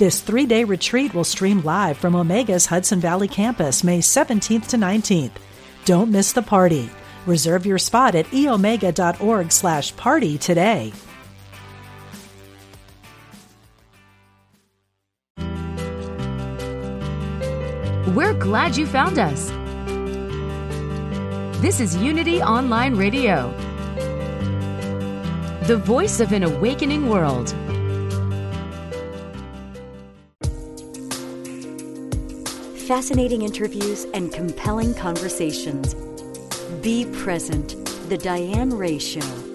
This three day retreat will stream live from Omega's Hudson Valley campus May 17th to 19th. Don't miss the party. Reserve your spot at eomega.org slash party today. We're glad you found us. This is Unity Online Radio, the voice of an awakening world. Fascinating interviews, and compelling conversations. Be present. The Diane Ray Show.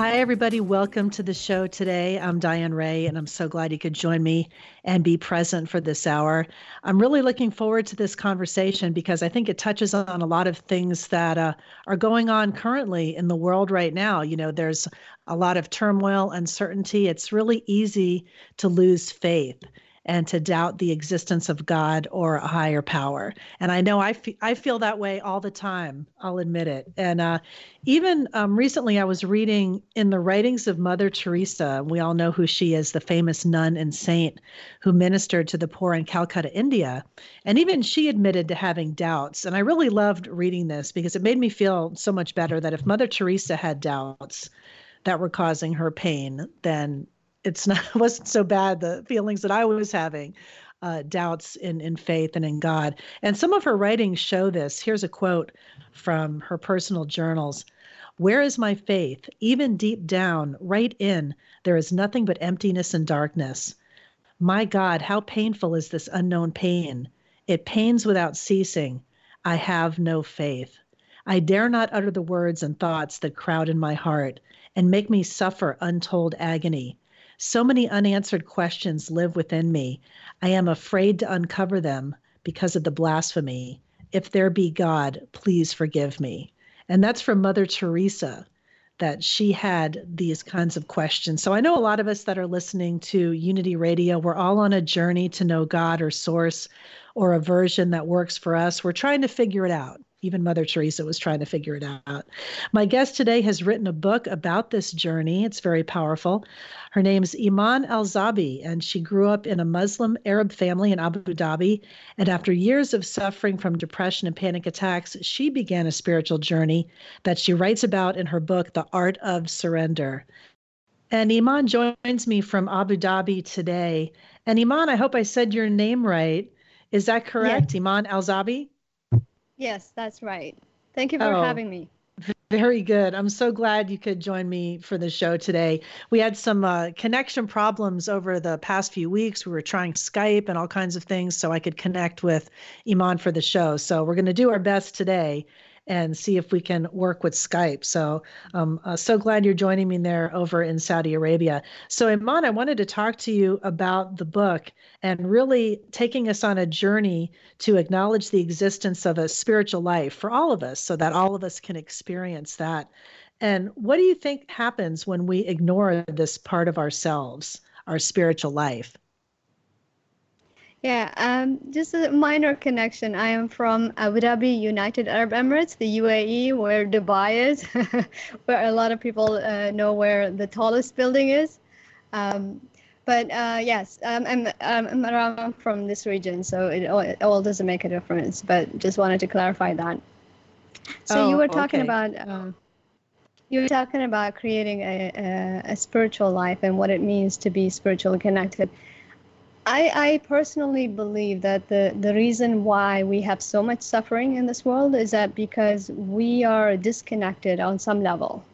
Hi, everybody. Welcome to the show today. I'm Diane Ray, and I'm so glad you could join me and be present for this hour. I'm really looking forward to this conversation because I think it touches on a lot of things that uh, are going on currently in the world right now. You know, there's a lot of turmoil, uncertainty. It's really easy to lose faith and to doubt the existence of God or a higher power. And I know I, fe- I feel that way all the time. I'll admit it. And uh, even um, recently, I was reading in the writings of Mother Teresa. We all know who she is, the famous nun and saint who ministered to the poor in Calcutta, India. And even she admitted to having doubts. And I really loved reading this because it made me feel so much better that if Mother Teresa had doubts that were causing her pain, then it's not it wasn't so bad the feelings that I was having, uh, doubts in in faith and in God. And some of her writings show this. Here's a quote from her personal journals. Where is my faith? Even deep down, right in, there is nothing but emptiness and darkness. My God, how painful is this unknown pain? It pains without ceasing. I have no faith. I dare not utter the words and thoughts that crowd in my heart and make me suffer untold agony. So many unanswered questions live within me. I am afraid to uncover them because of the blasphemy. If there be God, please forgive me. And that's from Mother Teresa that she had these kinds of questions. So I know a lot of us that are listening to Unity Radio, we're all on a journey to know God or source or a version that works for us. We're trying to figure it out. Even Mother Teresa was trying to figure it out. My guest today has written a book about this journey. It's very powerful. Her name is Iman Alzabi, and she grew up in a Muslim Arab family in Abu Dhabi. And after years of suffering from depression and panic attacks, she began a spiritual journey that she writes about in her book, The Art of Surrender. And Iman joins me from Abu Dhabi today. And Iman, I hope I said your name right. Is that correct? Yes. Iman Alzabi? Yes, that's right. Thank you for oh, having me. Very good. I'm so glad you could join me for the show today. We had some uh, connection problems over the past few weeks. We were trying Skype and all kinds of things so I could connect with Iman for the show. So we're going to do our best today and see if we can work with Skype. So um, uh, so glad you're joining me there over in Saudi Arabia. So Iman, I wanted to talk to you about the book and really taking us on a journey to acknowledge the existence of a spiritual life for all of us so that all of us can experience that. And what do you think happens when we ignore this part of ourselves, our spiritual life? Yeah, um, just a minor connection. I am from Abu Dhabi, United Arab Emirates, the UAE, where Dubai is, where a lot of people uh, know where the tallest building is. Um, but uh, yes, um, I'm, I'm around from this region, so it all, it all, doesn't make a difference. But just wanted to clarify that. So oh, you were talking okay. about um, you were talking about creating a, a, a spiritual life and what it means to be spiritually connected. I, I personally believe that the, the reason why we have so much suffering in this world is that because we are disconnected on some level,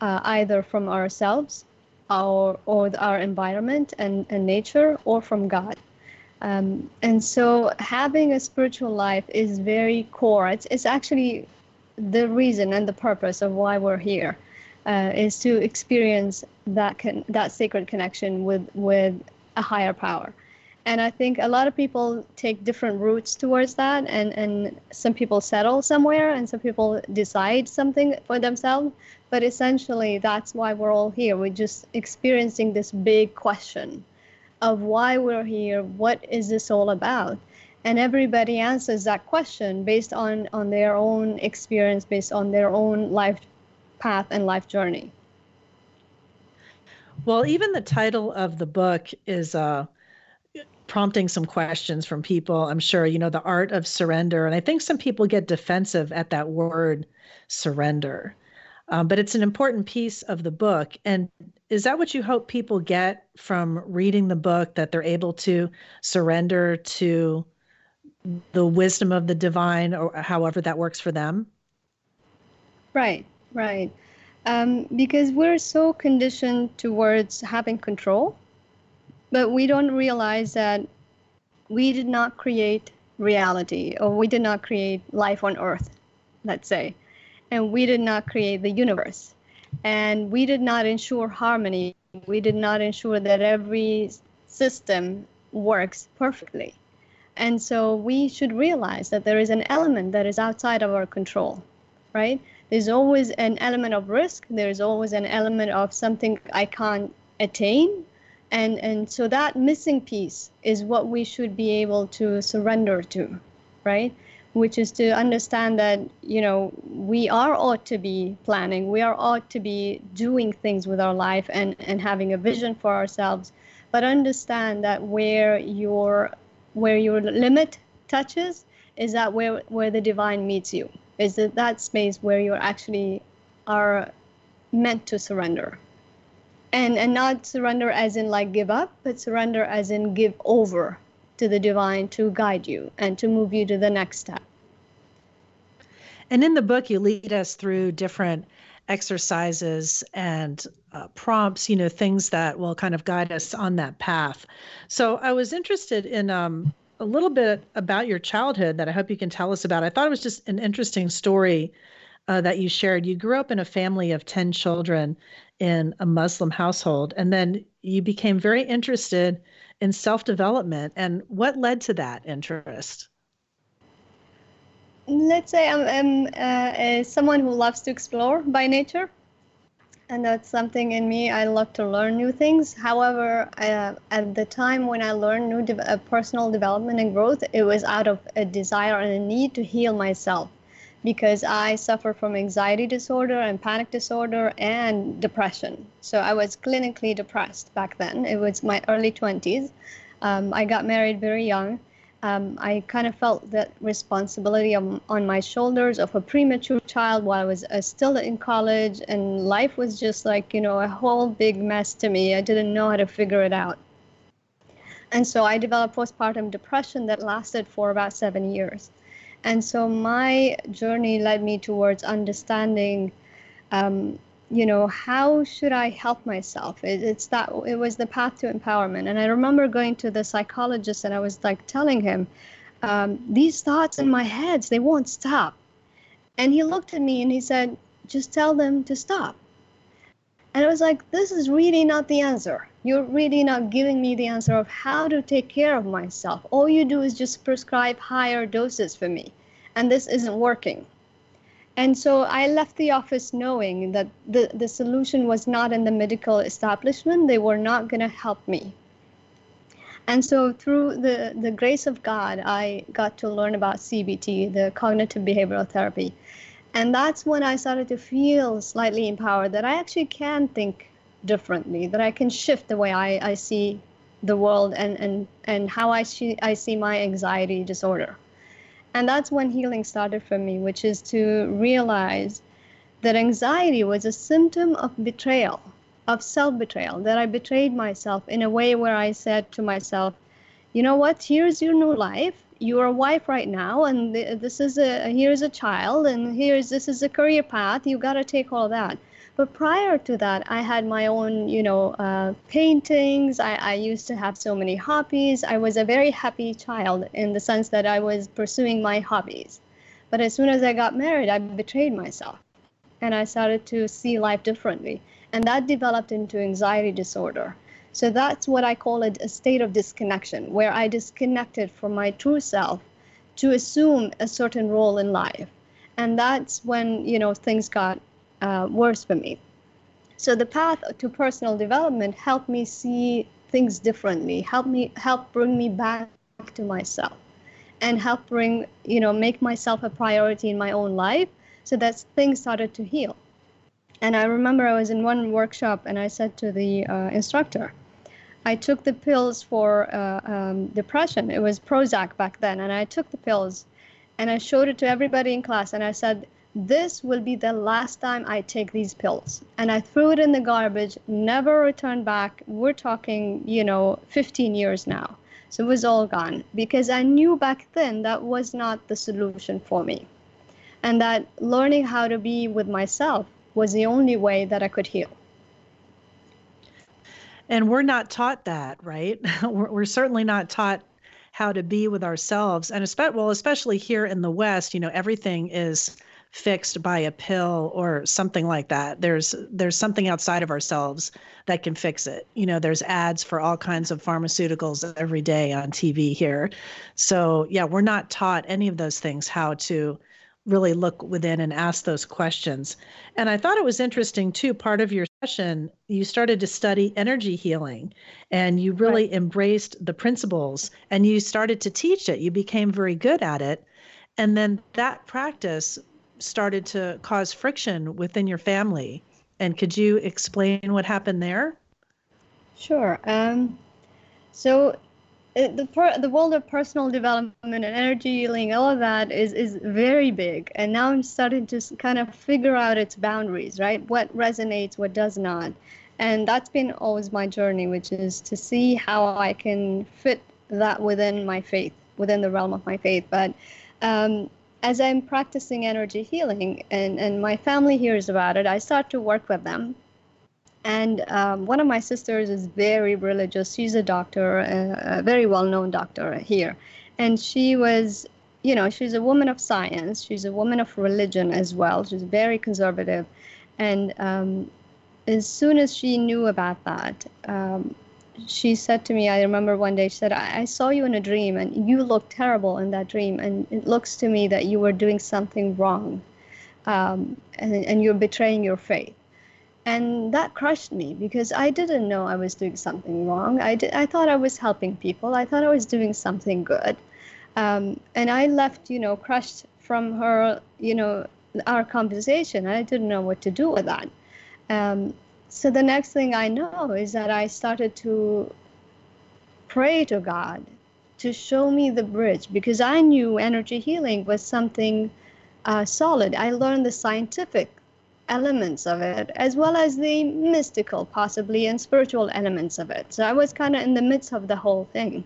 uh, either from ourselves or, or our environment and, and nature or from God. Um, and so having a spiritual life is very core. It's, it's actually the reason and the purpose of why we're here. uh, is to experience that con- that sacred connection with with a higher power and i think a lot of people take different routes towards that and and some people settle somewhere and some people decide something for themselves. But essentially that's why we're all here. We're just experiencing this big question of why we're here what is this all about? And everybody answers that question based on on their own experience based on their own life path and life journey. Well even the title of the book is uh prompting some questions from people. I'm sure you know the art of surrender and i think some people get defensive at that word surrender. Um, but it's an important piece of the book. And is that what you hope people get from reading the book that they're able to surrender to the wisdom of the divine or however that works for them? Right right. Um, because we're so conditioned towards having control but we don't realize that we did not create reality or we did not create life on earth let's say. And we did not create the universe. And we did not ensure harmony. We did not ensure that every system works perfectly. And so we should realize that there is an element that is outside of our control right? There's always an element of risk. There's always an element of something i can't attain and and so that missing piece is what we should be able to surrender to right? Which is to understand that you know we are ought to be planning. We are ought to be doing things with our life and and having a vision for ourselves. But understand that where your where your limit touches is that where where the divine meets you. Is that that space where you actually are meant to surrender and and not surrender as in like give up but surrender as in give over to the divine to guide you and to move you to the next step. And in the book you lead us through different exercises and uh, prompts you know things that will kind of guide us on that path. So i was interested in um, a little bit about your childhood that i hope you can tell us about. I thought it was just an interesting story uh, that you shared you grew up in a family of 10 children in a Muslim household. And then you became very interested in self development. And what led to that interest? Let's say I'm, I'm uh, someone who loves to explore by nature. And that's something in me. I love to learn new things. However, uh, at the time when I learned new de- uh, personal development and growth, it was out of a desire and a need to heal myself because I suffer from anxiety disorder and panic disorder and depression. So I was clinically depressed back then. It was my early 20s. Um, I got married very young. Um, I kind of felt that responsibility on, on, my shoulders of a premature child while I was uh, still in college, and life was just like, you know, a whole big mess to me. I didn't know how to figure it out. And so I developed postpartum depression that lasted for about seven years. And so my journey led me towards understanding, um, you know, how should I help myself? It, it's that it was the path to empowerment. And I remember going to the psychologist and I was like telling him, um, these thoughts in my heads, they won't stop. And he looked at me and he said, just tell them to stop. And I was like, this is really not the answer. You're really not giving me the answer of how to take care of myself. All you do is just prescribe higher doses for me. And this isn't working. And so I left the office knowing that the, the solution was not in the medical establishment. They were not going to help me. And so through the, the grace of God, I got to learn about CBT, the cognitive behavioral therapy. And that's when I started to feel slightly empowered that I actually can think differently, that I can shift the way I, I see the world and, and, and how I see, I see my anxiety disorder. And that's when healing started for me, which is to realize that anxiety was a symptom of betrayal, of self betrayal, that I betrayed myself in a way where I said to myself, you know what, here's your new life you're a wife right now and this is a here's a child and here's this is a career path you got to take all that but prior to that i had my own you know uh, paintings I, I used to have so many hobbies i was a very happy child in the sense that i was pursuing my hobbies but as soon as i got married i betrayed myself and I started to see life differently. And that developed into anxiety disorder. So that's what I call it a state of disconnection, where I disconnected from my true self to assume a certain role in life. And that's when, you know, things got uh, worse for me. So the path to personal development helped me see things differently, helped me help bring me back to myself and help bring, you know, make myself a priority in my own life so that things started to heal. And I remember I was in one workshop and I said to the uh, instructor, I took the pills for uh, um, depression. It was Prozac back then. And I took the pills and I showed it to everybody in class. And I said, This will be the last time I take these pills. And I threw it in the garbage, never returned back. We're talking, you know, 15 years now. So it was all gone because I knew back then that was not the solution for me and that learning how to be with myself was the only way that I could heal. And we're not taught that, right? we're, we're certainly not taught how to be with ourselves. And especially, well, especially here in the West, you know, everything is fixed by a pill or something like that. There's there's something outside of ourselves that can fix it. You know, there's ads for all kinds of pharmaceuticals every day on TV here. So, yeah, we're not taught any of those things how to really look within and ask those questions. And I thought it was interesting too. Part of your session, you started to study energy healing and you really right. embraced the principles and you started to teach it. You became very good at it. And then that practice started to cause friction within your family. And could you explain what happened there? Sure. Um, so the per, the world of personal development and energy healing, all of that is is very big. And now I'm starting to kind of figure out its boundaries, right? What resonates, what does not. And that's been always my journey, which is to see how I can fit that within my faith, within the realm of my faith. But um, as I'm practicing energy healing and, and my family hears about it, I start to work with them and um, one of my sisters is very religious. She's a doctor, a, a very well known doctor here. And she was, you know, she's a woman of science. She's a woman of religion as well. She's very conservative. And um, as soon as she knew about that, um, she said to me, I remember one day, she said, I, I saw you in a dream and you look terrible in that dream. And it looks to me that you were doing something wrong um, and, and you're betraying your faith and that crushed me because I didn't know I was doing something wrong. I did, I thought I was helping people. I thought I was doing something good, um, and I left, you know, crushed from her, you know, our conversation. I didn't know what to do with that. Um, so the next thing I know is that I started to pray to God to show me the bridge because I knew energy healing was something uh, solid. I learned the scientific elements of it, as well as the mystical, possibly, and spiritual elements of it. So I was kind of in the midst of the whole thing.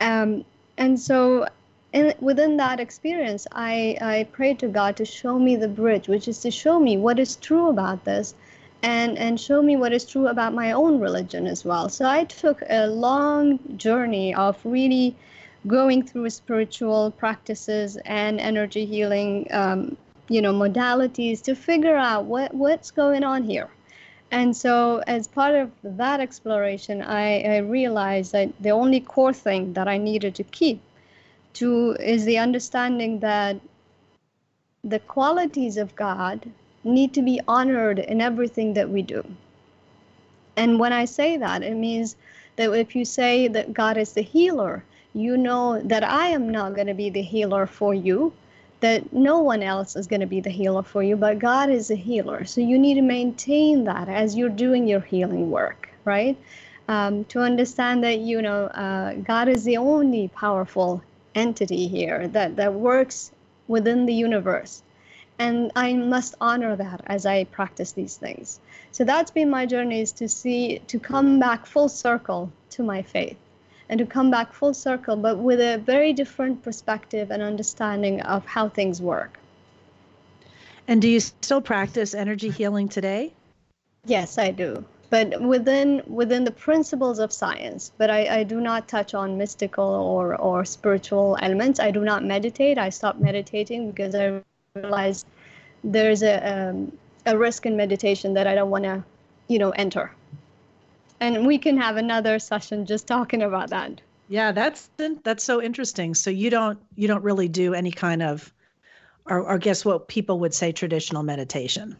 Um, and so in, within that experience, I, I prayed to God to show me the bridge, which is to show me what is true about this and, and show me what is true about my own religion as well. So I took a long journey of really going through spiritual practices and energy healing um, you know modalities to figure out what what's going on here. And so as part of that exploration I, I realized that the only core thing that i needed to keep to is the understanding that the qualities of god need to be honored in everything that we do. And when i say that it means that if you say that god is the healer you know that i am not going to be the healer for you that no one else is going to be the healer for you, but God is a healer. So you need to maintain that as you're doing your healing work, right? Um, to understand that you know uh, God is the only powerful entity here that that works within the universe, and I must honor that as I practice these things. So that's been my journey is to see to come back full circle to my faith and to come back full circle, but with a very different perspective and understanding of how things work. And do you still practice energy healing today? Yes, I do. But within within the principles of science, but I, I do not touch on mystical or, or spiritual elements. I do not meditate. I stopped meditating because I realized there's a um, a risk in meditation that I don't want to, you know, enter. And we can have another session just talking about that. Yeah, that's that's so interesting. So you don't you don't really do any kind of, or, or guess what people would say traditional meditation.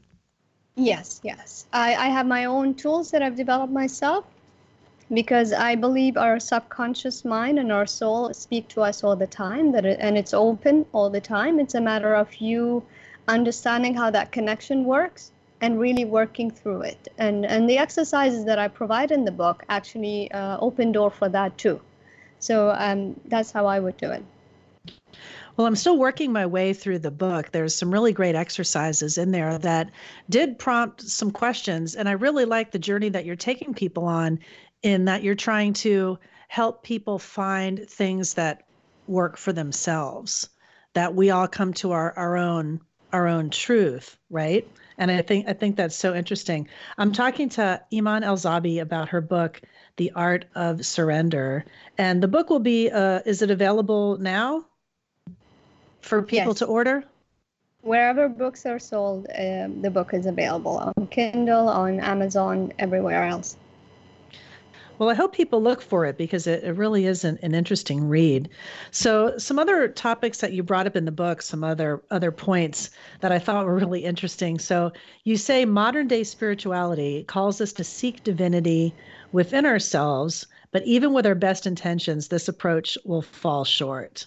Yes, yes. I, I have my own tools that I've developed myself because I believe our subconscious mind and our soul speak to us all the time that it, and it's open all the time. It's a matter of you understanding how that connection works and really working through it. And and the exercises that I provide in the book actually uh, open door for that too. So um, that's how I would do it. Well, I'm still working my way through the book. There's some really great exercises in there that did prompt some questions. And I really like the journey that you're taking people on in that you're trying to help people find things that work for themselves, that we all come to our, our own our own truth, right? And I think I think that's so interesting. I'm talking to Iman Elzaabi about her book, The Art of Surrender, and the book will be. Uh, is it available now? for people yes. to order? Wherever books are sold, uh, the book is available on Kindle, on Amazon, everywhere else. Well, I hope people look for it because it, it really is an, an interesting read. So, some other topics that you brought up in the book, some other other points that I thought were really interesting. So, you say modern day spirituality calls us to seek divinity within ourselves, but even with our best intentions, this approach will fall short.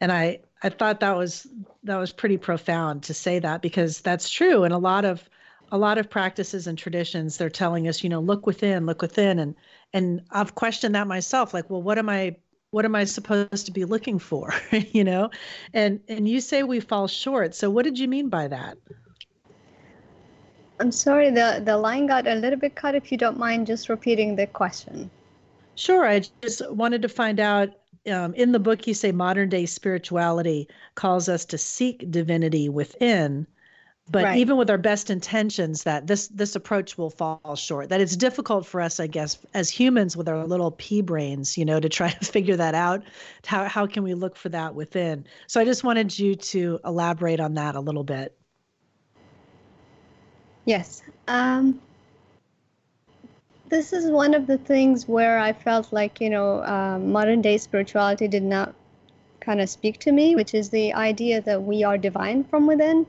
And I I thought that was that was pretty profound to say that because that's true and a lot of a lot of practices and traditions they're telling us you know look within look within. And and I've questioned that myself like well what am I what am I supposed to be looking for? You know? And and you say we fall short. So what did you mean by that? I'm sorry the the line got a little bit cut if you don't mind just repeating the question. Sure I just wanted to find out um, in the book, you say modern day spirituality calls us to seek divinity within, but right. even with our best intentions, that this this approach will fall short. That it's difficult for us, I guess, as humans with our little pea brains, you know, to try to figure that out. How how can we look for that within? So I just wanted you to elaborate on that a little bit. Yes. Um, this is one of the things where I felt like, you know, um, modern day spirituality did not kind of speak to me, which is the idea that we are divine from within.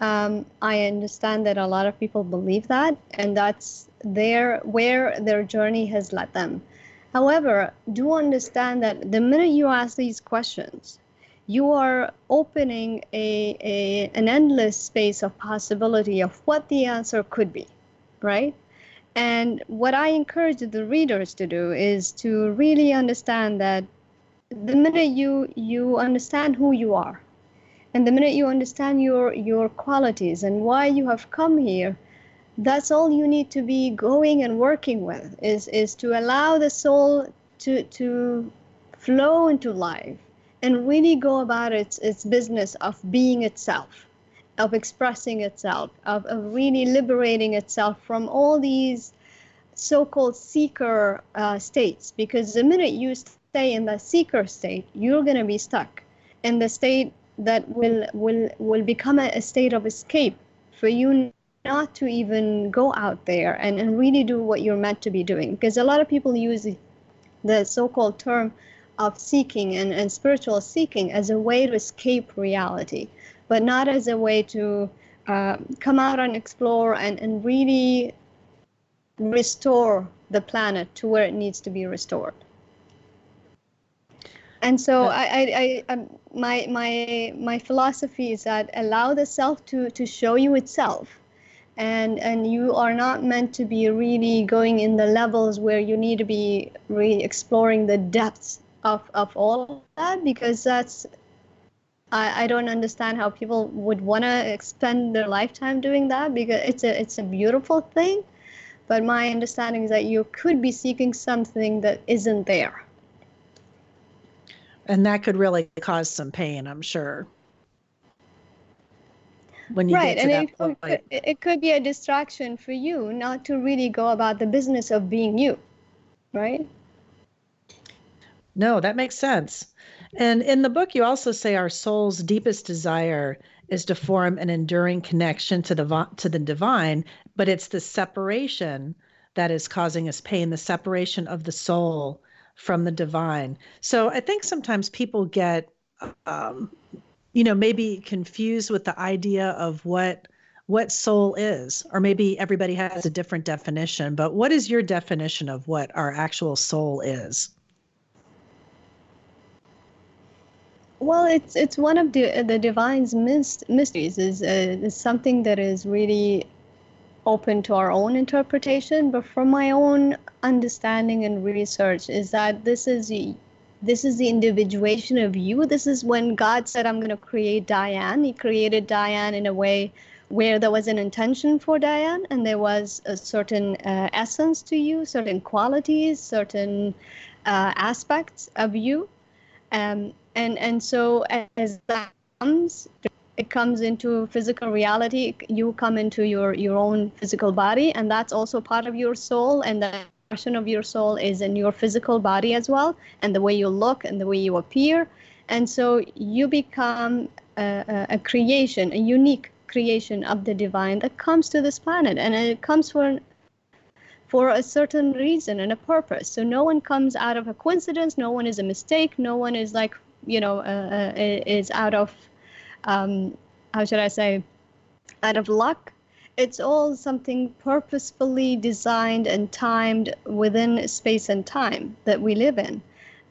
Um, I understand that a lot of people believe that, and that's their where their journey has led them. However, do understand that the minute you ask these questions, you are opening a, a an endless space of possibility of what the answer could be, right? And what I encourage the readers to do is to really understand that the minute you you understand who you are, and the minute you understand your your qualities and why you have come here, that's all you need to be going and working with is is to allow the soul to to flow into life and really go about its its business of being itself of expressing itself, of, of really liberating itself from all these so-called seeker uh, states. Because the minute you stay in the seeker state, you're going to be stuck in the state that will will will become a, a state of escape for you not to even go out there and, and really do what you're meant to be doing. Because a lot of people use the so-called term of seeking and, and spiritual seeking as a way to escape reality but not as a way to uh, come out and explore and, and really restore the planet to where it needs to be restored. And so I, I, I, um, my, my, my philosophy is that allow the self to, to show you itself. And, and you are not meant to be really going in the levels where you need to be really exploring the depths of, of all of that because that's I, I don't understand how people would want to spend their lifetime doing that because it's a it's a beautiful thing but my understanding is that you could be seeking something that isn't there and that could really cause some pain i'm sure. When you right and it, could, it could be a distraction for you not to really go about the business of being you right? No that makes sense. And in the book, you also say our soul's deepest desire is to form an enduring connection to the to the divine, but it's the separation that is causing us pain, the separation of the soul from the divine. So I think sometimes people get, um, you know, maybe confused with the idea of what what soul is, or maybe everybody has a different definition. But what is your definition of what our actual soul is? Well, it's it's one of the the divine's mysteries. is uh, is something that is really open to our own interpretation. But from my own understanding and research, is that this is this is the individuation of you. This is when God said, "I'm going to create Diane." He created Diane in a way where there was an intention for Diane, and there was a certain uh, essence to you, certain qualities, certain uh, aspects of you. Um, and and so as that comes it comes into physical reality you come into your your own physical body and that's also part of your soul and the expression of your soul is in your physical body as well and the way you look and the way you appear and so you become a, a creation a unique creation of the divine that comes to this planet and it comes for for a certain reason and a purpose. So no one comes out of a coincidence. No one is a mistake. No one is like you know uh, uh is out of um, how should I say out of luck. It's all something purposefully designed and timed within space and time that we live in.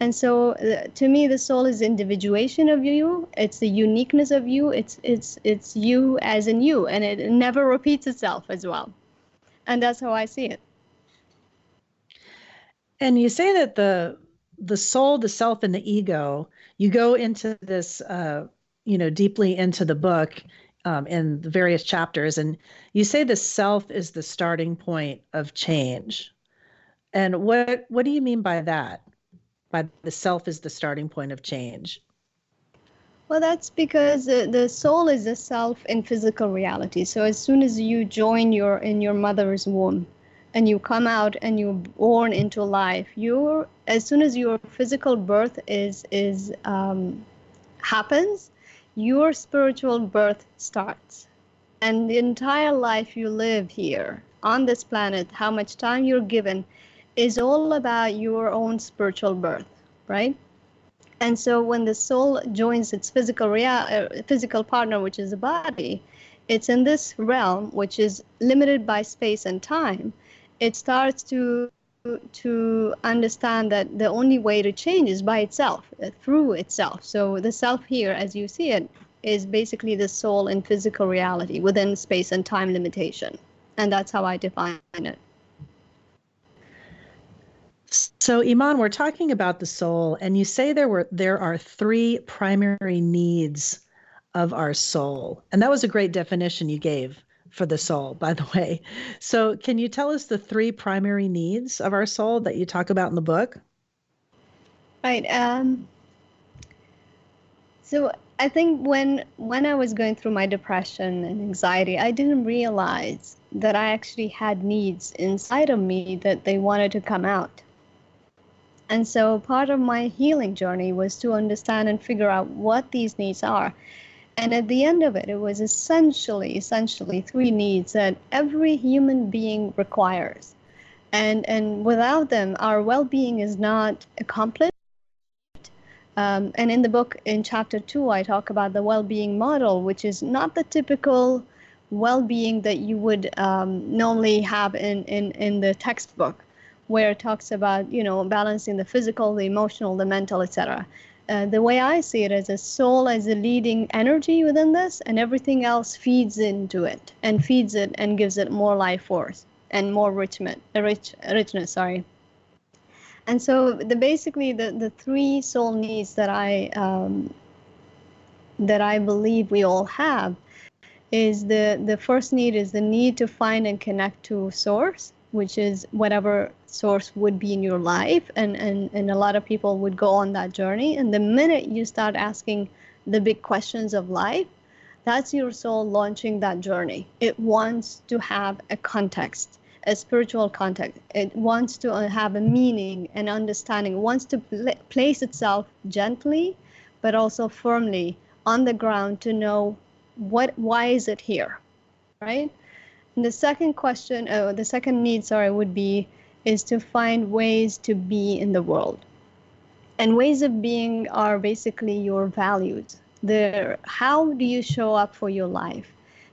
And so, uh, to me, the soul is individuation of you. It's the uniqueness of you. It's it's it's you as in you, and it never repeats itself as well. And that's how I see it. And you say that the the soul, the self, and the ego you go into this, uh, you know, deeply into the book um, in the various chapters, and you say the self is the starting point of change. And what what do you mean by that? By the self is the starting point of change. Well, that's because uh, the soul is a self in physical reality. So as soon as you join your in your mother's womb, and you come out and you're born into life you're as soon as your physical birth is is um, happens your spiritual birth starts. And the entire life you live here on this planet how much time you're given is all about your own spiritual birth right? And so when the soul joins its physical real, uh, physical partner which is the body it's in this realm which is limited by space and time it starts to to understand that the only way to change is by itself, uh, through itself. So the self here, as you see it, is basically the soul in physical reality within space and time limitation. And that's how I define it. So Iman, we're talking about the soul, and you say there were there are three primary needs of our soul. And that was a great definition you gave for the soul, by the way. So, can you tell us the three primary needs of our soul that you talk about in the book? Right. Um, so, I think when when I was going through my depression and anxiety, I didn't realize that I actually had needs inside of me that they wanted to come out. And so part of my healing journey was to understand and figure out what these needs are. And at the end of it, it was essentially, essentially three needs that every human being requires. And, and without them, our well being is not accomplished. Um, and in the book, in chapter two, I talk about the well being model, which is not the typical well being that you would um, normally have in, in, in the textbook, where it talks about, you know, balancing the physical, the emotional, the mental, etc. Uh, the way I see it is a soul as a leading energy within this, and everything else feeds into it and feeds it and gives it more life force and more richment, rich, richness. Sorry. And so the basically the, the three soul needs that I um, that I believe we all have is the the first need is the need to find and connect to source which is whatever source would be in your life and, and and a lot of people would go on that journey. And the minute you start asking the big questions of life that's your soul launching that journey. It wants to have a context a spiritual context. It wants to uh, have a meaning and understanding. It wants to pl- place itself gently but also firmly on the ground to know what why is it here right and the second question oh the second need sorry would be is to find ways to be in the world. And ways of being are basically your values. The how do you show up for your life?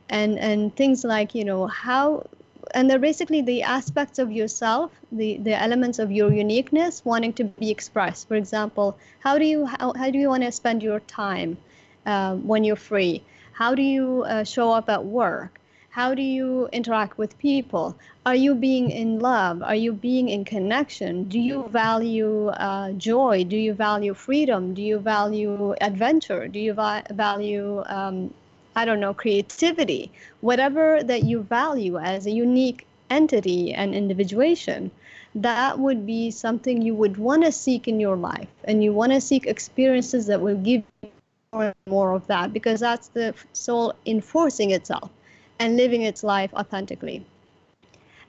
And and things like you know how and they're basically the aspects of yourself the the elements of your uniqueness wanting to be expressed. For example how do you how, how do you want to spend your time uh, when you're free? How do you uh, show up at work how do you interact with people? Are you being in love? Are you being in connection? Do you value uh, joy? Do you value freedom? Do you value adventure? Do you va- value um, I don't know, creativity, whatever that you value as a unique entity and individuation, that would be something you would want to seek in your life. And you want to seek experiences that will give you more and more of that because that's the soul enforcing itself and living its life authentically.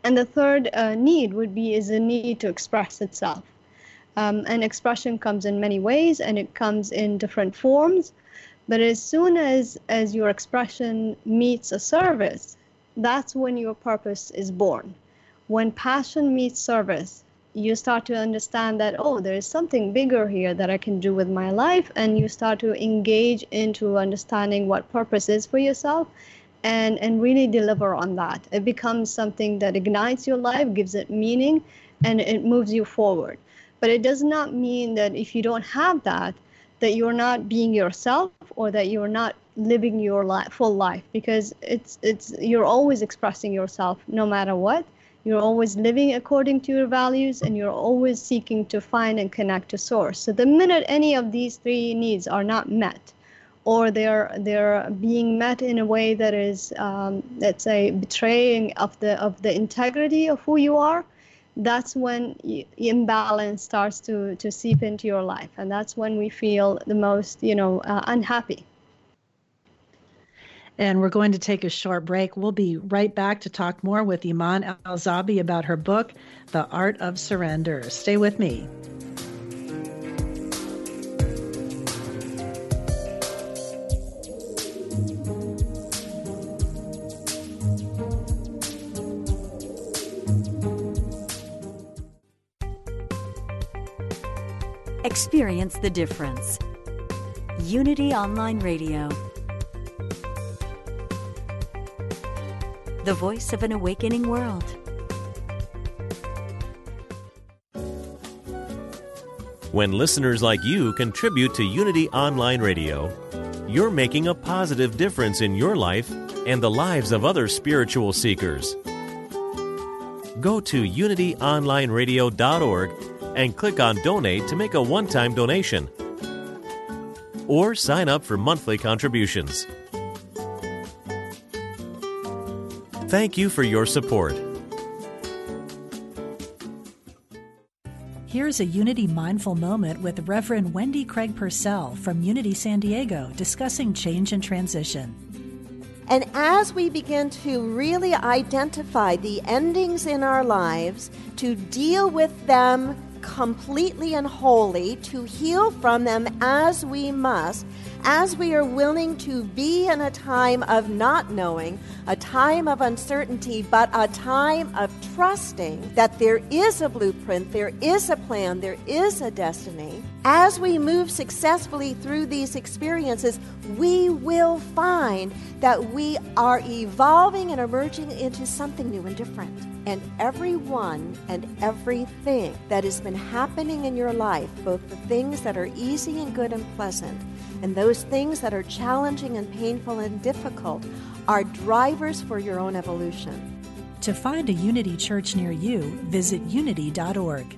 And the third uh, need would be is a need to express itself. Um, and expression comes in many ways and it comes in different forms. But as soon as, as your expression meets a service, that's when your purpose is born. When passion meets service, you start to understand that, oh, there is something bigger here that I can do with my life. And you start to engage into understanding what purpose is for yourself and, and really deliver on that. It becomes something that ignites your life, gives it meaning, and it moves you forward. But it does not mean that if you don't have that, that you're not being yourself or that you're not living your life, full life because it's it's you're always expressing yourself no matter what you're always living according to your values and you're always seeking to find and connect to source so the minute any of these three needs are not met or they're they're being met in a way that is um, let's say betraying of the of the integrity of who you are that's when imbalance starts to to seep into your life and that's when we feel the most you know uh, unhappy and we're going to take a short break. We'll be right back to talk more with Iman Alzabi about her book, The Art of Surrender. Stay with me. Experience the difference. Unity Online Radio. The voice of an awakening world. When listeners like you contribute to Unity Online Radio, you're making a positive difference in your life and the lives of other spiritual seekers. Go to unityonlineradio.org and click on Donate to make a one time donation. Or sign up for monthly contributions. Thank you for your support. Here's a Unity Mindful Moment with Reverend Wendy Craig Purcell from Unity San Diego discussing change and transition. And as we begin to really identify the endings in our lives, to deal with them completely and wholly, to heal from them as we must, as we are willing to be in a time of not knowing, a time of uncertainty, but a time of trusting that there is a blueprint, there is a plan, there is a destiny. As we move successfully through these experiences, we will find that we are evolving and emerging into something new and different. And everyone and everything that has been happening in your life, both the things that are easy and good and pleasant, and those things that are challenging and painful and difficult, are drivers for your own evolution. To find a Unity Church near you, visit unity.org.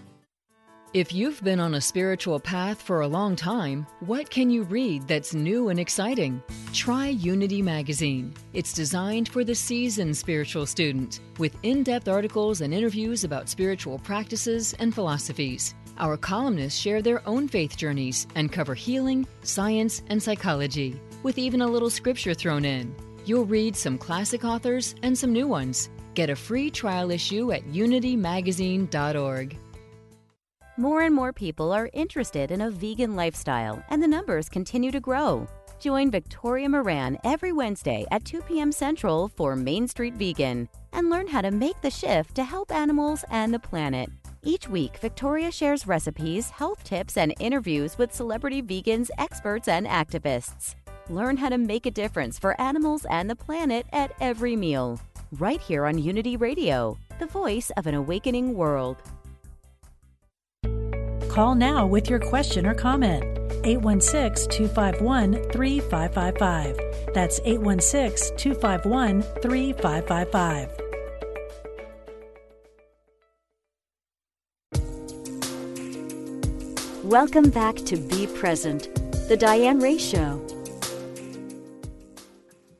If you've been on a spiritual path for a long time, what can you read that's new and exciting? Try Unity Magazine. It's designed for the seasoned spiritual student with in depth articles and interviews about spiritual practices and philosophies. Our columnists share their own faith journeys and cover healing, science, and psychology, with even a little scripture thrown in. You'll read some classic authors and some new ones. Get a free trial issue at unitymagazine.org. More and more people are interested in a vegan lifestyle, and the numbers continue to grow. Join Victoria Moran every Wednesday at 2 p.m. Central for Main Street Vegan and learn how to make the shift to help animals and the planet. Each week, Victoria shares recipes, health tips, and interviews with celebrity vegans, experts, and activists. Learn how to make a difference for animals and the planet at every meal. Right here on Unity Radio, the voice of an awakening world. Call now with your question or comment. 816 251 3555. That's 816 251 3555. Welcome back to Be Present, the Diane Ray Show.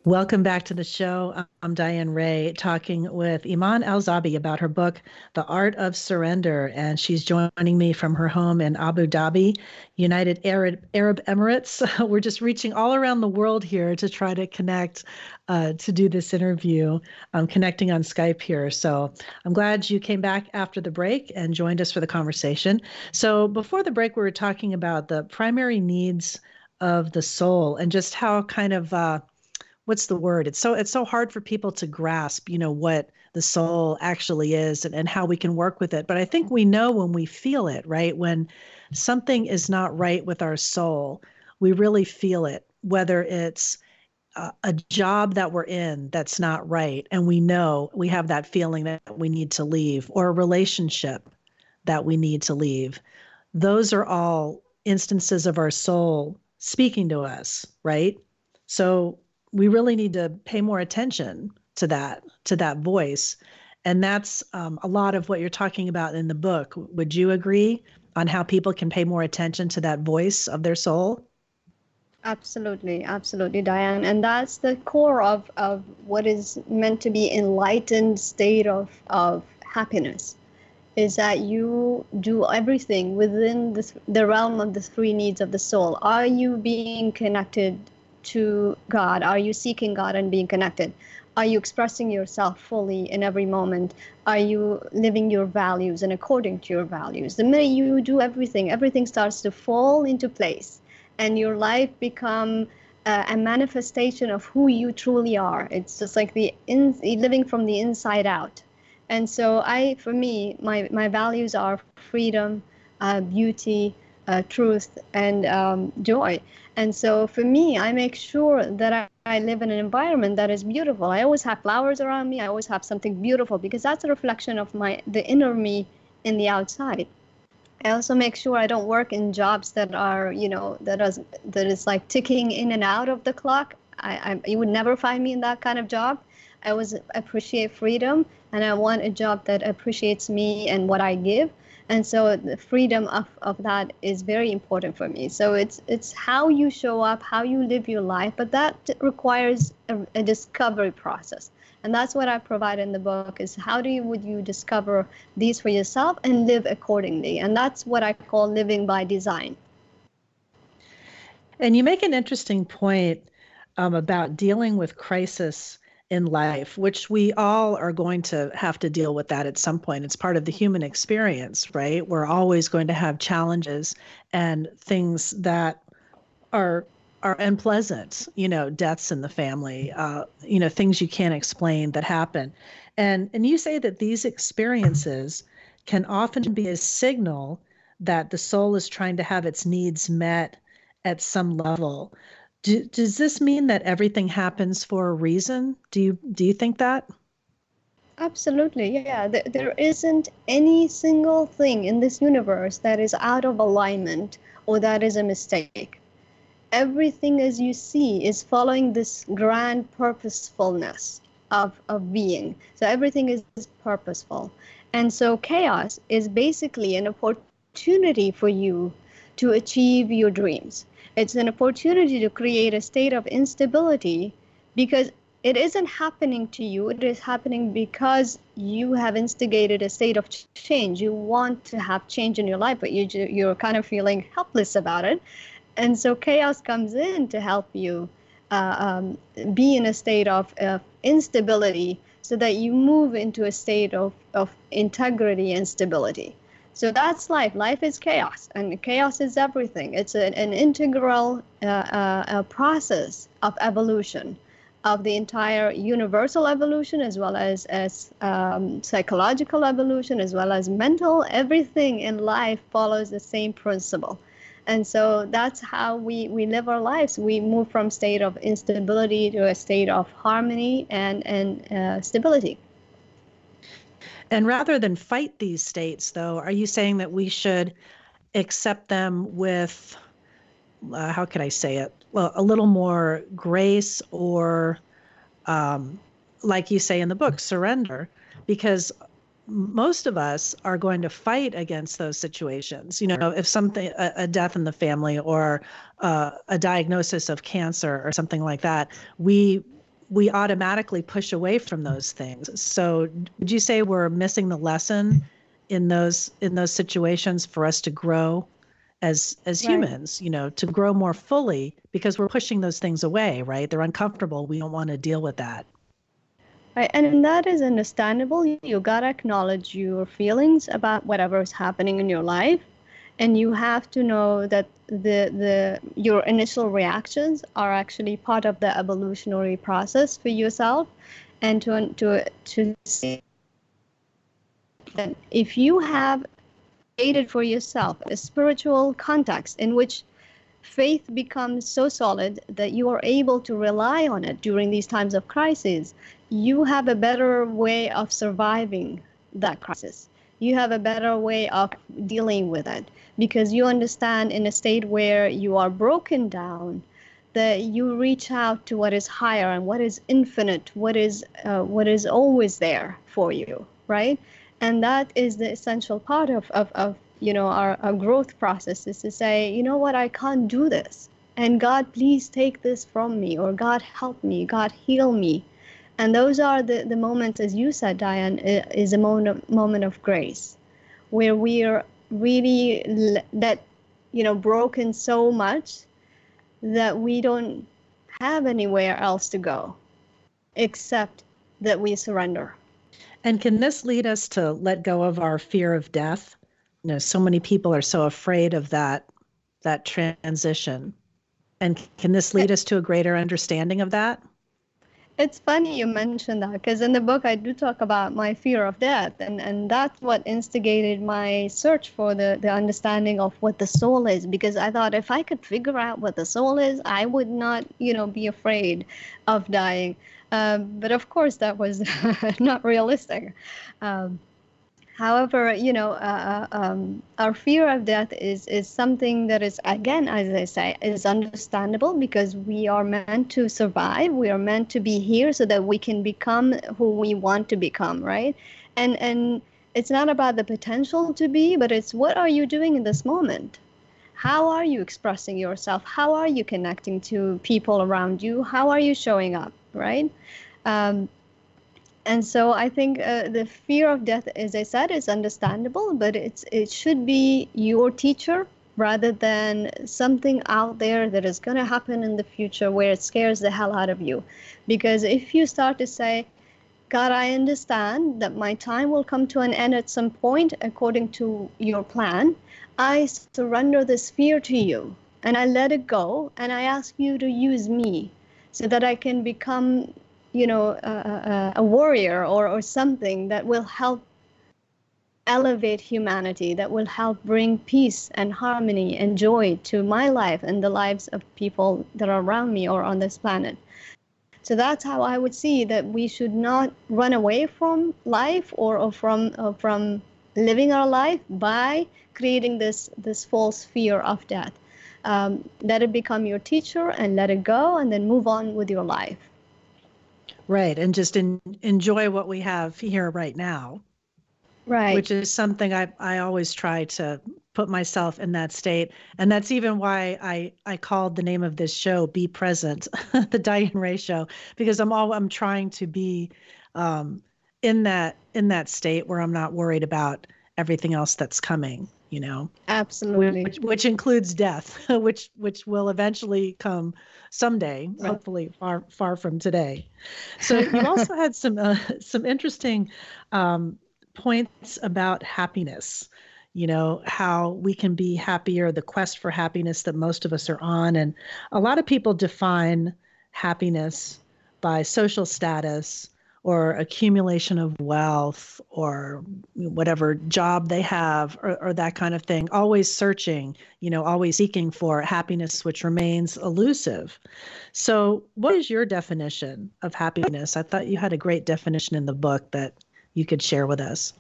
Welcome back to the show. I'm Diane Ray talking with Iman Alzabi about her book, The Art of Surrender. And she's joining me from her home in Abu Dhabi, United Arab, Arab Emirates. We're just reaching all around the world here to try to connect uh, to do this interview. I'm connecting on Skype here. So I'm glad you came back after the break and joined us for the conversation. So before the break, we were talking about the primary needs of the soul and just how kind of uh, what's the word? It's so it's so hard for people to grasp you know what the soul actually is and, and how we can work with it. But i think we know when we feel it right? When something is not right with our soul we really feel it whether it's a, a job that we're in that's not right and we know we have that feeling that we need to leave or a relationship that we need to leave. Those are all instances of our soul speaking to us right? So we really need to pay more attention to that to that voice. And that's um, a lot of what you're talking about in the book. Would you agree on how people can pay more attention to that voice of their soul? Absolutely absolutely diane. And that's the core of, of what is meant to be enlightened state of, of happiness is that you do everything within this, the realm of the three needs of the soul. Are you being connected to God? Are you seeking God and being connected? Are you expressing yourself fully in every moment? Are you living your values and according to your values? The minute you do everything, everything starts to fall into place and your life become uh, a manifestation of who you truly are. It's just like the in, living from the inside out. And so I, for me, my, my values are freedom, uh, beauty, uh, truth, and um, joy. And so for me, I make sure that I, I live in an environment that is beautiful. I always have flowers around me. I always have something beautiful because that's a reflection of my the inner me in the outside. I also make sure I don't work in jobs that are, you know, that is that is like ticking in and out of the clock. I, I you would never find me in that kind of job. I always appreciate freedom, and I want a job that appreciates me and what I give and so the freedom of, of that is very important for me. So it's it's how you show up how you live your life but that requires a, a discovery process. And that's what i provide in the book is how do you would you discover these for yourself and live accordingly? And that's what i call living by design. And you make an interesting point um, about dealing with crisis in life, which we all are going to have to deal with that at some point. It's part of the human experience, right? We're always going to have challenges and things that are are unpleasant, you know, deaths in the family, uh, you know, things you can't explain that happen. And and you say that these experiences can often be a signal that the soul is trying to have its needs met at some level. Do, does this mean that everything happens for a reason? Do you do you think that? Absolutely, yeah. There, there isn't any single thing in this universe that is out of alignment or that is a mistake. Everything as you see is following this grand purposefulness of, of being. So everything is purposeful. And so chaos is basically an opportunity opportunity for you to achieve your dreams. It's an opportunity to create a state of instability because it isn't happening to you. It is happening because you have instigated a state of change. You want to have change in your life, but you, you're kind of feeling helpless about it. And so chaos comes in to help you uh, um, be in a state of uh, instability so that you move into a state of, of integrity and stability. So that's life. Life is chaos, and chaos is everything. It's a, an integral uh, uh, process of evolution, of the entire universal evolution, as well as as um, psychological evolution, as well as mental. Everything in life follows the same principle, and so that's how we we live our lives. We move from state of instability to a state of harmony and and uh, stability. And rather than fight these states, though, are you saying that we should accept them with, uh, how can I say it, well, a little more grace or, um, like you say in the book, surrender? Because most of us are going to fight against those situations. You know, if something, a, a death in the family or uh, a diagnosis of cancer or something like that, we we automatically push away from those things. So, would you say we're missing the lesson in those in those situations for us to grow as as right. humans? You know, to grow more fully because we're pushing those things away. Right? They're uncomfortable. We don't want to deal with that. Right, and that is understandable. You gotta acknowledge your feelings about whatever is happening in your life, and you have to know that the the your initial reactions are actually part of the evolutionary process for yourself and to to to see that if you have created for yourself a spiritual context in which faith becomes so solid that you are able to rely on it during these times of crisis you have a better way of surviving that crisis you have a better way of dealing with it. Because you understand in a state where you are broken down that you reach out to what is higher and what is infinite what is uh, what is always there for you right? And that is the essential part of, of, of you know our, our growth process is to say you know what? I can't do this. And god please take this from me or god help me. God heal me and those are the, the moments, as you said, Diane, is a moment, moment of grace where we are really that, you know, broken so much that we don't have anywhere else to go except that we surrender. And can this lead us to let go of our fear of death? You know, so many people are so afraid of that that transition. And can this lead us to a greater understanding of that? It's funny you mentioned that because in the book I do talk about my fear of death, and, and that's what instigated my search for the, the understanding of what the soul is. Because I thought if I could figure out what the soul is, I would not, you know, be afraid of dying. Um, but of course, that was not realistic. Um, However, you know, uh, uh, um, our fear of death is is something that is again, as I say, is understandable because we are meant to survive. We are meant to be here so that we can become who we want to become, right? And and it's not about the potential to be, but it's what are you doing in this moment? How are you expressing yourself? How are you connecting to people around you? How are you showing up, right? Um, and so I think uh, the fear of death, as I said, is understandable, but it's it should be your teacher rather than something out there that is going to happen in the future where it scares the hell out of you. Because if you start to say, God, I understand that my time will come to an end at some point according to your plan. I surrender this fear to you and I let it go and I ask you to use me so that I can become you know, a, a warrior or, or something that will help elevate humanity, that will help bring peace and harmony and joy to my life and the lives of people that are around me or on this planet. So that's how I would see that we should not run away from life or, or from or from living our life by creating this this false fear of death. Um, let it become your teacher and let it go, and then move on with your life. Right. And just in, enjoy what we have here right now. Right. Which is something I, I always try to put myself in that state and that's even why i i called the name of this show be present the diane ray show because i'm all i'm trying to be um, in that in that state where i'm not worried about everything else that's coming you know absolutely. which, which includes death which which will eventually come someday right. hopefully far far from today. So you also had some uh, some interesting um, points about happiness you know how we can be happier the quest for happiness that most of us are on. And a lot of people define happiness by social status or accumulation of wealth or whatever job they have or, or, that kind of thing always searching you know always seeking for happiness which remains elusive. So what is your definition of happiness? I thought you had a great definition in the book that you could share with us.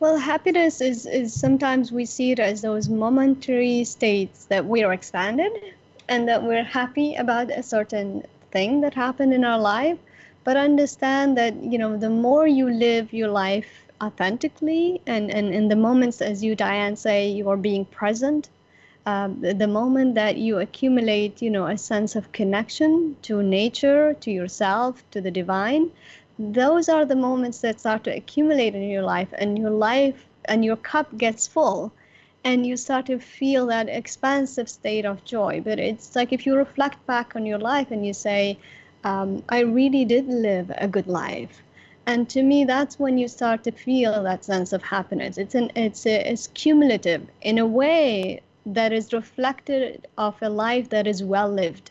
Well happiness is is sometimes we see it as those momentary states that we are expanded and that we're happy about a certain thing that happened in our life but understand that you know the more you live your life authentically and, and in the moments as you diane say you are being present um, the, the moment that you accumulate you know a sense of connection to nature to yourself to the divine those are the moments that start to accumulate in your life and your life and your cup gets full and you start to feel that expansive state of joy. But it's like if you reflect back on your life and you say um, I really did live a good life. And to me, that's when you start to feel that sense of happiness. It's an it's a, it's cumulative in a way that is reflected of a life that is well lived,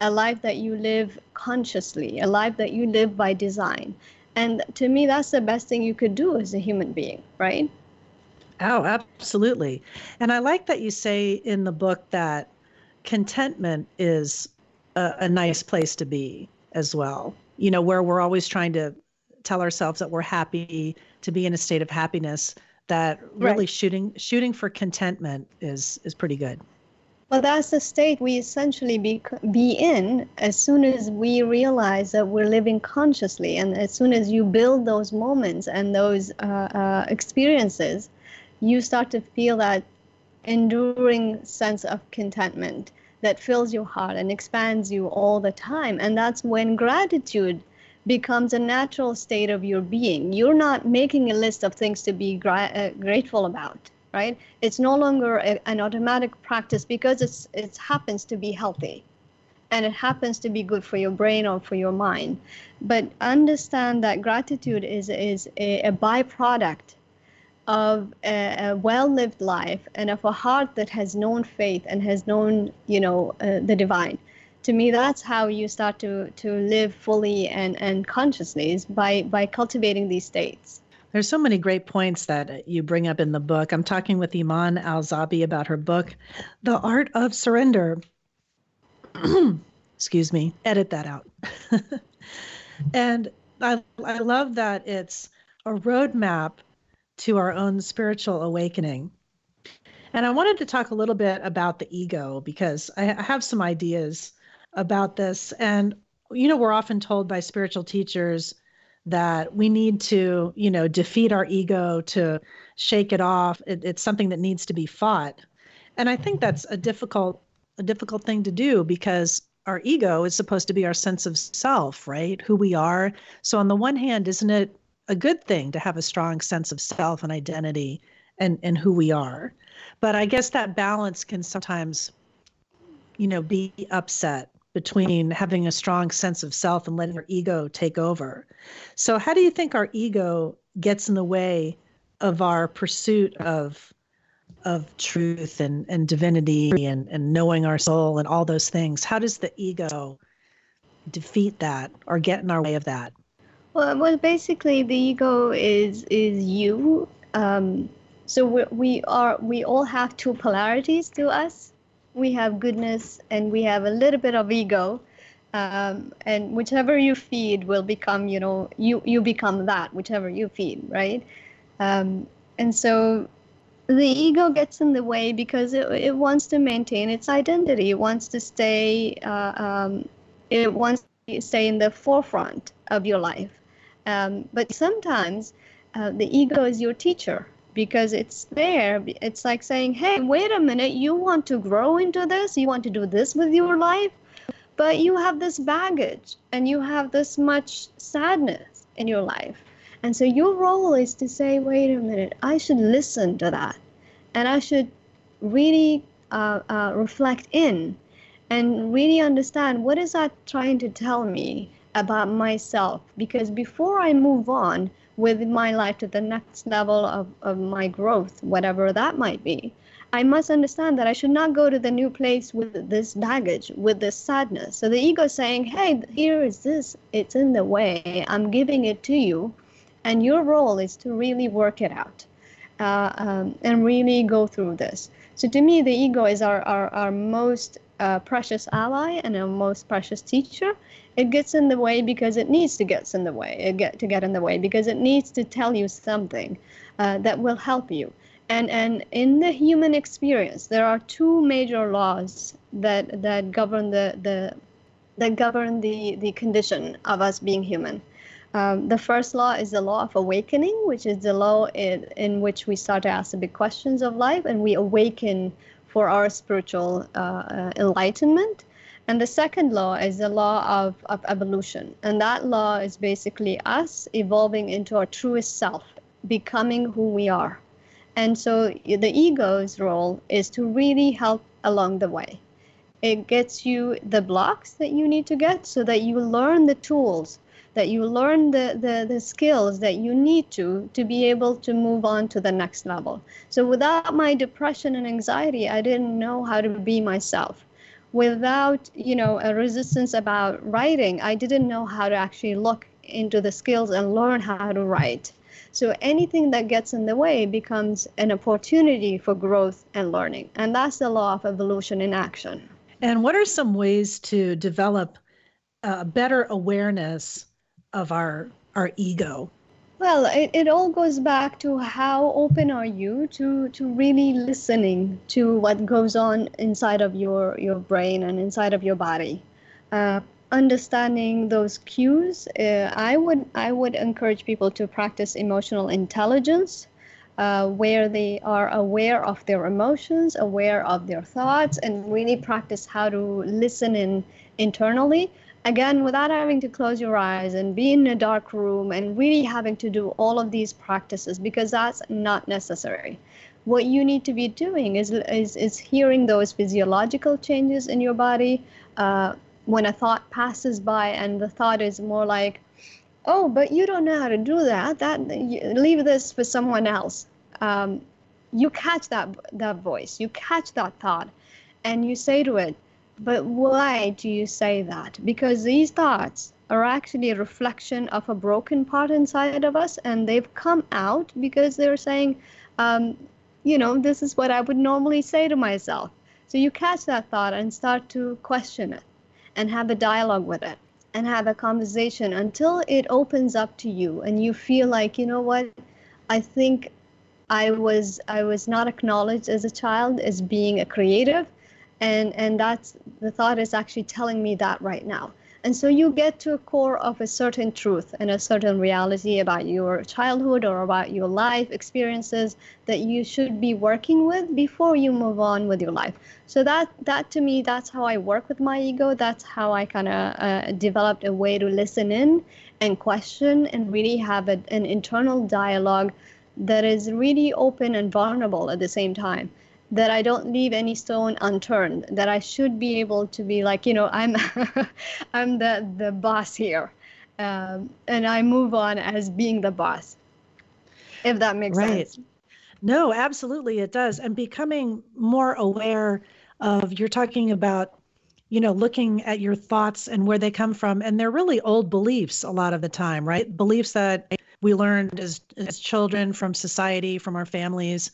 a life that you live consciously, a life that you live by design. And to me, that's the best thing you could do as a human being, right? Oh, absolutely. And I like that you say in the book that contentment is a, a nice place to be as well. You know, where we're always trying to tell ourselves that we're happy to be in a state of happiness that really right. shooting shooting for contentment is is pretty good well that's the state we essentially be be in as soon as we realize that we're living consciously and as soon as you build those moments and those uh, uh, experiences you start to feel that enduring sense of contentment that fills your heart and expands you all the time. And that's when gratitude becomes a natural state of your being. You're not making a list of things to be gra- uh, grateful about, right? It's no longer a, an automatic practice because it's it happens to be healthy and it happens to be good for your brain or for your mind. But understand that gratitude is is a, a byproduct of a, a well-lived life and of a heart that has known faith and has known, you know, uh, the divine. To me, that's how you start to to live fully and and consciously is by by cultivating these states. There's so many great points that you bring up in the book. I'm talking with Iman Al Zabi about her book, The Art of Surrender. Excuse me, edit that out. and I, I love that it's a roadmap to our own spiritual awakening. And I wanted to talk a little bit about the ego because I have some ideas about this. And, you know, we're often told by spiritual teachers that we need to, you know, defeat our ego to shake it off. It, it's something that needs to be fought. And I think that's a difficult, a difficult thing to do because our ego is supposed to be our sense of self, right? Who we are. So on the one hand, isn't it a good thing to have a strong sense of self and identity and and who we are. But i guess that balance can sometimes you know be upset between having a strong sense of self and letting our ego take over. So how do you think our ego gets in the way of our pursuit of of truth and and divinity and and knowing our soul and all those things? How does the ego defeat that or get in our way of that well, well, basically, the ego is is you. Um, so we, we are we all have two polarities to us. We have goodness, and we have a little bit of ego. Um, and whichever you feed will become, you know, you you become that. Whichever you feed, right? Um, and so the ego gets in the way because it, it wants to maintain its identity. It wants to stay. Uh, um, it wants to stay in the forefront of your life. Um, but sometimes uh, the ego is your teacher because it's there. It's like saying, hey, wait a minute, you want to grow into this? You want to do this with your life? But you have this baggage and you have this much sadness in your life. And so your role is to say, wait a minute, I should listen to that. And I should really uh, uh, reflect in and really understand what is that trying to tell me about myself. Because before i move on with my life to the next level of, of my growth whatever that might be i must understand that i should not go to the new place with this baggage with this sadness. So the ego is saying hey here is this. It's in the way. I'm giving it to you and your role is to really work it out uh, um, and really go through this. So to me the ego is our, our, our most uh, precious ally and a most precious teacher, it gets in the way because it needs to get in the way. It get to get in the way because it needs to tell you something uh, that will help you. And and in the human experience, there are two major laws that that govern the the that govern the the condition of us being human. Um, the first law is the law of awakening, which is the law in, in which we start to ask the big questions of life and we awaken for our spiritual uh, uh, enlightenment. And the second law is the law of, of evolution. And that law is basically us evolving into our truest self, becoming who we are. And so the ego's role is to really help along the way. It gets you the blocks that you need to get so that you learn the tools that you learn the, the, the skills that you need to to be able to move on to the next level. So without my depression and anxiety, I didn't know how to be myself. Without, you know, a resistance about writing, I didn't know how to actually look into the skills and learn how to write. So anything that gets in the way becomes an opportunity for growth and learning. And that's the law of evolution in action. And what are some ways to develop a better awareness of our our ego well it, it all goes back to how open are you to to really listening to what goes on inside of your your brain and inside of your body. Uh, understanding those cues uh, i would i would encourage people to practice emotional intelligence uh, where they are aware of their emotions aware of their thoughts and really practice how to listen in internally again without having to close your eyes and be in a dark room and really having to do all of these practices because that's not necessary. What you need to be doing is is, is hearing those physiological changes in your body uh, when a thought passes by and the thought is more like oh but you don't know how to do that. That leave this for someone else. Um, you catch that that voice. You catch that thought. And you say to it but why do you say that? Because these thoughts are actually a reflection of a broken part inside of us, and they've come out because they're saying, um, you know, this is what I would normally say to myself. So you catch that thought and start to question it and have a dialogue with it and have a conversation until it opens up to you and you feel like, you know what, I think I was I was not acknowledged as a child as being a creative and and that's the thought is actually telling me that right now. And so you get to a core of a certain truth and a certain reality about your childhood or about your life experiences that you should be working with before you move on with your life. So that that to me that's how i work with my ego. That's how i kind of uh, developed a way to listen in and question and really have a, an internal dialogue that is really open and vulnerable at the same time that I don't leave any stone unturned, that I should be able to be like, you know, I'm I'm the the boss here. Um, and I move on as being the boss. If that makes right. sense. No, absolutely it does. And becoming more aware of you're talking about you know looking at your thoughts and where they come from and they're really old beliefs a lot of the time right beliefs that we learned as as children from society from our families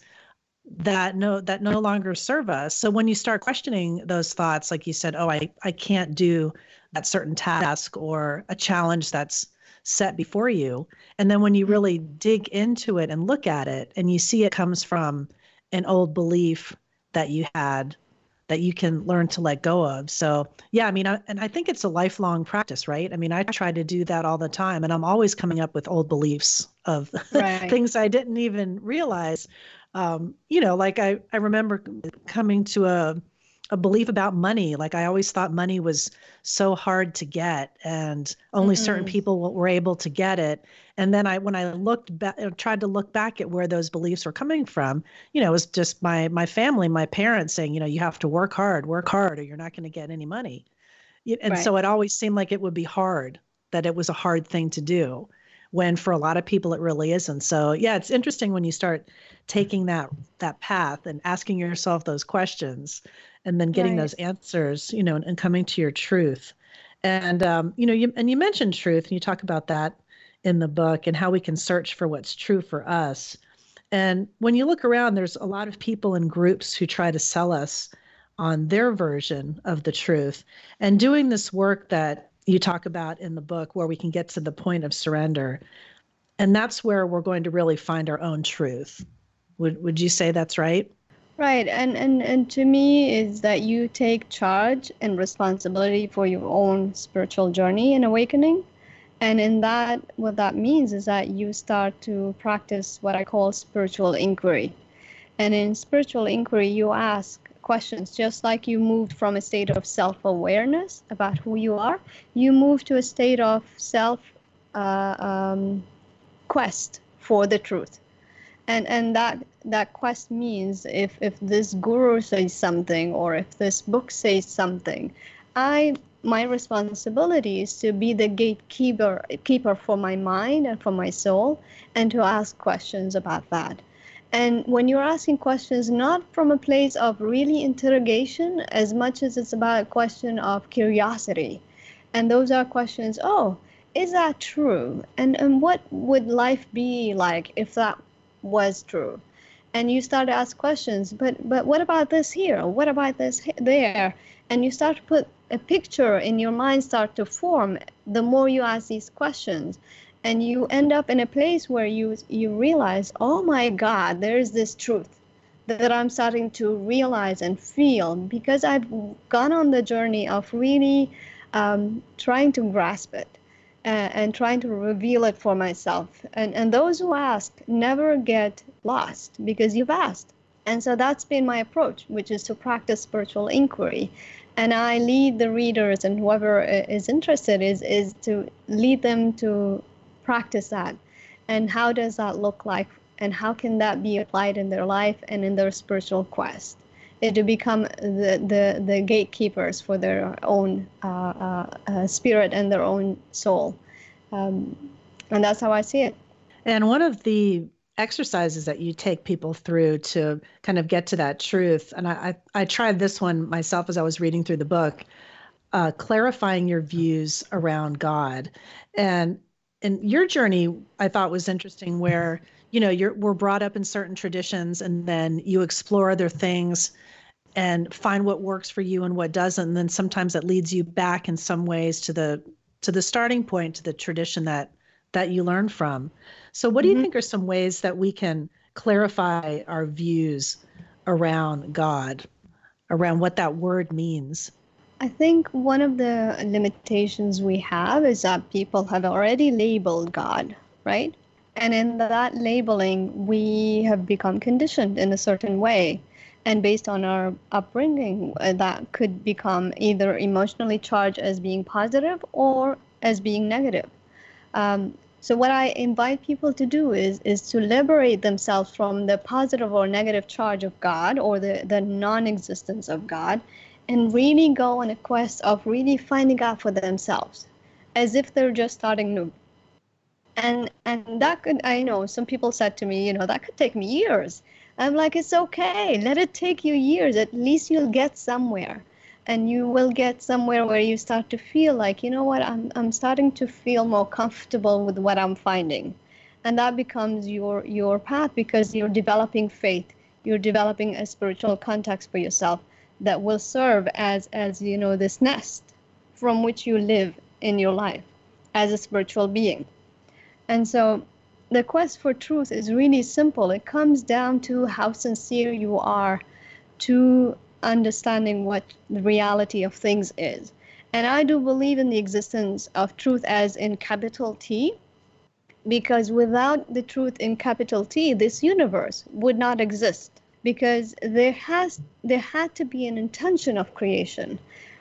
that no that no longer serve us so when you start questioning those thoughts like you said oh i i can't do that certain task or a challenge that's set before you and then when you really dig into it and look at it and you see it comes from an old belief that you had that you can learn to let go of. So, yeah, I mean, I, and I think it's a lifelong practice, right? I mean, I try to do that all the time, and I'm always coming up with old beliefs of right. things I didn't even realize. Um, you know, like I, I remember coming to a, a belief about money. Like I always thought money was so hard to get, and only mm-hmm. certain people were able to get it. And then I, when I looked back, tried to look back at where those beliefs were coming from, you know, it was just my my family, my parents saying, you know, you have to work hard, work hard, or you're not going to get any money. And right. so it always seemed like it would be hard, that it was a hard thing to do, when for a lot of people it really isn't. So yeah, it's interesting when you start taking that that path and asking yourself those questions and then getting right. those answers, you know, and, and, coming to your truth. And um, you know, you and you mentioned truth, and you talk about that in the book and how we can search for what's true for us. And when you look around, there's a lot of people and groups who try to sell us on their version of the truth. And doing this work that you talk about in the book, where we can get to the point of surrender, and that's where we're going to really find our own truth. Would would you say that's right? Right, and, and and to me is that you take charge and responsibility for your own spiritual journey and awakening. And in that, what that means is that you start to practice what I call spiritual inquiry. And in spiritual inquiry, you ask questions. Just like you moved from a state of self awareness about who you are, you move to a state of self uh, um, quest for the truth. And and that that quest means if if this guru says something or if this book says something i my responsibility is to be the gatekeeper keeper for my mind and for my soul and to ask questions about that and when you're asking questions not from a place of really interrogation as much as it's about a question of curiosity. And those are questions oh is that true? And and what would life be like if that was true? And you start to ask questions but but what about this here? What about this there? And you start to put a picture in your mind start to form the more you ask these questions and you end up in a place where you you realize oh my god there's this truth that i'm starting to realize and feel because i've gone on the journey of really um, trying to grasp it and, and trying to reveal it for myself. And, and those who ask never get lost because you've asked. And so that's been my approach, which is to practice spiritual inquiry. And I lead the readers and whoever is interested is, is to lead them to practice that. And how does that look like? And how can that be applied in their life and in their spiritual quest? to become the, the, the gatekeepers for their own uh, uh, uh, spirit and their own soul. Um, and that's how I see it. And one of the exercises that you take people through to kind of get to that truth, and I, I, I tried this one myself as I was reading through the book, uh, clarifying your views around God. And and your journey, I thought was interesting, where you know you're we're brought up in certain traditions, and then you explore other things and find what works for you and what doesn't. And then sometimes that leads you back in some ways to the to the starting point to the tradition that that you learn from. So what do you mm-hmm. think are some ways that we can clarify our views around god around what that word means I think one of the limitations we have is that people have already labeled God, right? And in that labeling, we have become conditioned in a certain way and based on our upbringing uh, that could become either emotionally charged as being positive or as being negative um, so what i invite people to do is is to liberate themselves from the positive or negative charge of god or the, the non-existence of god and really go on a quest of really finding out for themselves as if they're just starting new and and that could i know some people said to me you know that could take me years I'm like, it's okay. Let it take you years. At least you'll get somewhere. And you will get somewhere where you start to feel like, you know what, I'm, I'm starting to feel more comfortable with what I'm finding. And that becomes your, your path because you're developing faith. You're developing a spiritual context for yourself that will serve as, as you know, this nest from which you live in your life as a spiritual being. And so the quest for truth is really simple. It comes down to how sincere you are to understanding what the reality of things is. And I do believe in the existence of truth as in capital T, because without the truth in capital T, this universe would not exist. Because there has there had to be an intention of creation.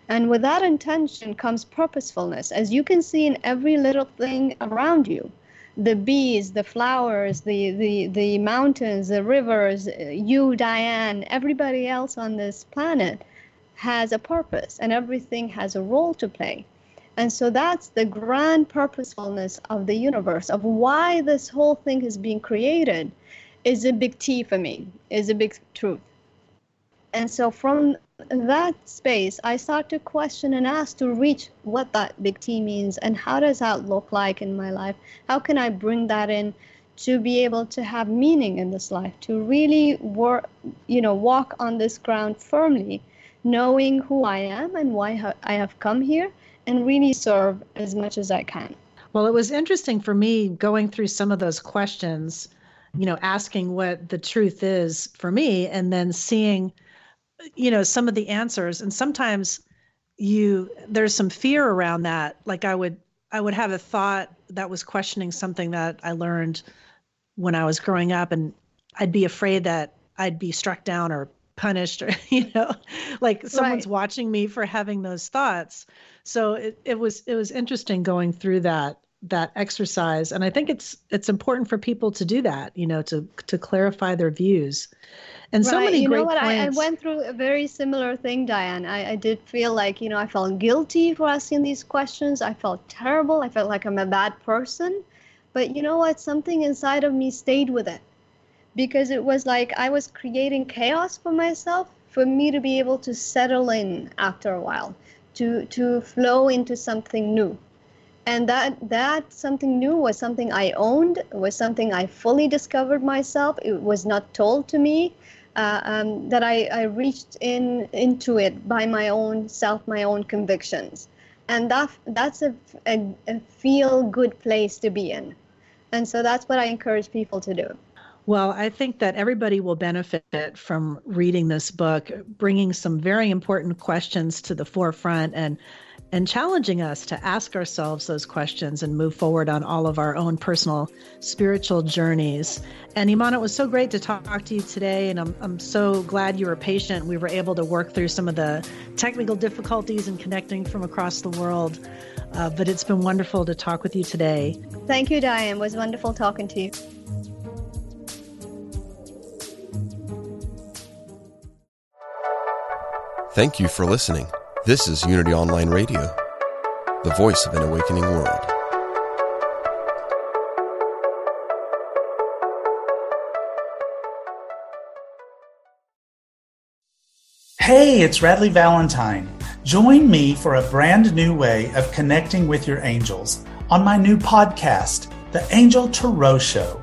And with that intention comes purposefulness, as you can see in every little thing around you the bees, the flowers, the, the, the mountains, the rivers, you, Diane, everybody else on this planet has a purpose and everything has a role to play. And so that's the grand purposefulness of the universe, of why this whole thing is being created, is a big T for me, is a big truth. And so from that space, I start to question and ask to reach what that big T means and how does that look like in my life? How can I bring that in to be able to have meaning in this life, to really work, you know, walk on this ground firmly, knowing who I am and why I have come here, and really serve as much as I can. Well, it was interesting for me going through some of those questions, you know, asking what the truth is for me, and then seeing you know some of the answers. And sometimes you there's some fear around that. Like i would i would have a thought that was questioning something that i learned when i was growing up and i'd be afraid that i'd be struck down or punished or you know like someone's right. watching me for having those thoughts. So it, it was it was interesting going through that that exercise. And i think it's it's important for people to do that you know to to clarify their views. And so right. many you great know what? I, I, went through a very similar thing diane. I, I did feel like you know i felt guilty for asking these questions. I felt terrible. I felt like i'm a bad person. But you know what? Something inside of me stayed with it. Because it was like i was creating chaos for myself for me to be able to settle in after a while to to flow into something new and that that something new was something i owned was something i fully discovered myself. It was not told to me uh, um, that I, I reached in into it by my own self, my own convictions, and that that's a, a, a feel good place to be in, and so that's what I encourage people to do. Well, I think that everybody will benefit from reading this book, bringing some very important questions to the forefront and and challenging us to ask ourselves those questions and move forward on all of our own personal spiritual journeys. And Iman, it was so great to talk to you today, and I'm, I'm so glad you were patient. We were able to work through some of the technical difficulties in connecting from across the world. Uh, but it's been wonderful to talk with you today. Thank you, Diane. It was wonderful talking to you. Thank you for listening. This is Unity Online Radio, the voice of an awakening world. Hey, it's Radleigh Valentine. Join me for a brand new way of connecting with your angels on my new podcast, The Angel Tarot Show.